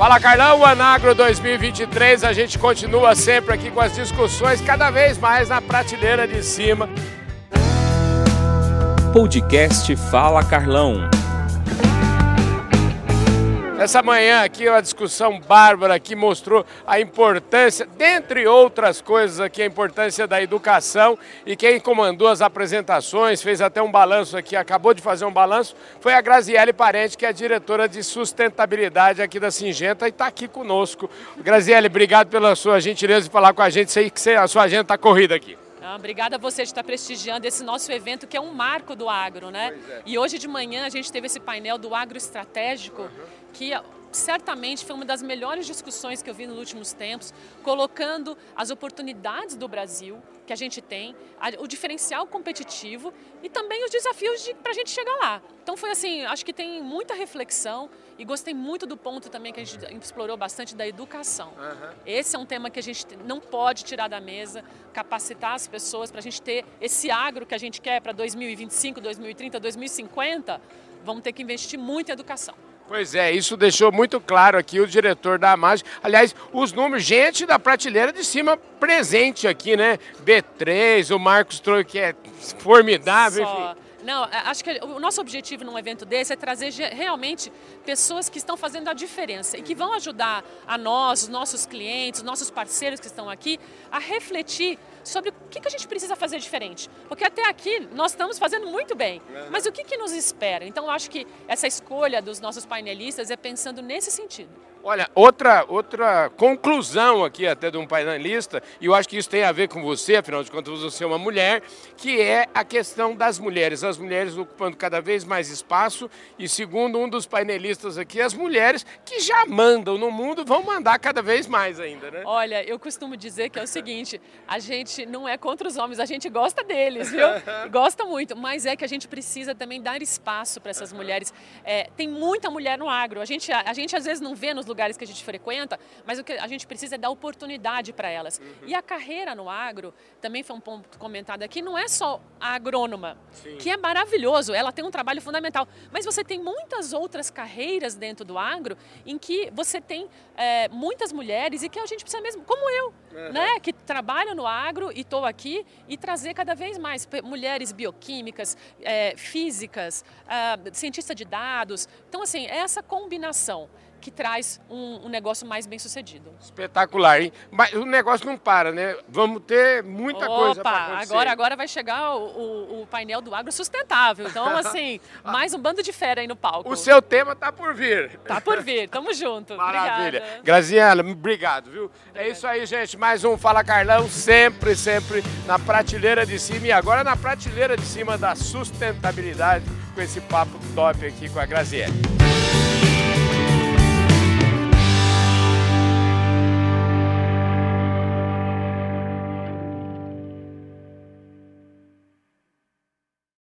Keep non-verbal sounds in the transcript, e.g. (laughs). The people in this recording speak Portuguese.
Fala Carlão, Anagro 2023, a gente continua sempre aqui com as discussões cada vez mais na prateleira de cima. Podcast Fala Carlão. Essa manhã aqui uma discussão bárbara que mostrou a importância, dentre outras coisas aqui, a importância da educação e quem comandou as apresentações, fez até um balanço aqui, acabou de fazer um balanço, foi a Graziele Parente, que é a diretora de sustentabilidade aqui da Singenta e está aqui conosco. Graziele, obrigado pela sua gentileza de falar com a gente, sei que a sua agenda está corrida aqui. Ah, obrigada a você de estar prestigiando esse nosso evento que é um marco do agro, né? É. E hoje de manhã a gente teve esse painel do agro estratégico, uhum. Que certamente foi uma das melhores discussões que eu vi nos últimos tempos, colocando as oportunidades do Brasil que a gente tem, o diferencial competitivo e também os desafios de, para a gente chegar lá. Então foi assim, acho que tem muita reflexão e gostei muito do ponto também que a gente explorou bastante da educação. Uhum. Esse é um tema que a gente não pode tirar da mesa, capacitar as pessoas para a gente ter esse agro que a gente quer para 2025, 2030, 2050, vamos ter que investir muito em educação. Pois é, isso deixou muito claro aqui o diretor da Amage. Aliás, os números, gente da prateleira de cima presente aqui, né? B3, o Marcos Troio, que é formidável, Só. enfim. Não, acho que o nosso objetivo num evento desse é trazer realmente pessoas que estão fazendo a diferença e que vão ajudar a nós, os nossos clientes, os nossos parceiros que estão aqui, a refletir sobre o que, a gente precisa fazer diferente. Porque até aqui nós estamos fazendo muito bem, mas o que, que nos espera? Então eu acho que essa escolha dos nossos painelistas é pensando nesse sentido. Olha, outra, outra conclusão aqui até de um painelista, e eu acho que isso tem a ver com você, afinal de contas você é uma mulher, que é a questão das mulheres. As mulheres ocupando cada vez mais espaço, e segundo um dos painelistas aqui, as mulheres que já mandam no mundo vão mandar cada vez mais ainda, né? Olha, eu costumo dizer que é o seguinte, a gente não é contra os homens, a gente gosta deles, viu? (laughs) gosta muito, mas é que a gente precisa também dar espaço para essas mulheres. É, tem muita mulher no agro, a gente, a, a gente às vezes não vê nos lugares que a gente frequenta, mas o que a gente precisa é dar oportunidade para elas. Uhum. E a carreira no agro, também foi um ponto comentado aqui, não é só a agrônoma, Sim. que é maravilhoso, ela tem um trabalho fundamental, mas você tem muitas outras carreiras dentro do agro em que você tem é, muitas mulheres e que a gente precisa mesmo, como eu, uhum. né, que trabalho no agro e estou aqui, e trazer cada vez mais mulheres bioquímicas, é, físicas, uh, cientista de dados. Então, assim, é essa combinação que traz um, um, negócio mais bem sucedido. Espetacular, hein? Mas o negócio não para, né? Vamos ter muita Opa, coisa para acontecer. Agora, agora vai chegar o, o, o, painel do agro sustentável. Então, (laughs) assim, mais um bando de fera aí no palco. O seu tema tá por vir. Tá por vir, tamo junto. Maravilha. Obrigada. Graziela, obrigado, viu? Obrigada. É isso aí, gente. Mais um Fala Carlão, sempre, sempre na prateleira de cima e agora na prateleira de cima da sustentabilidade com esse papo top aqui com a Graziella.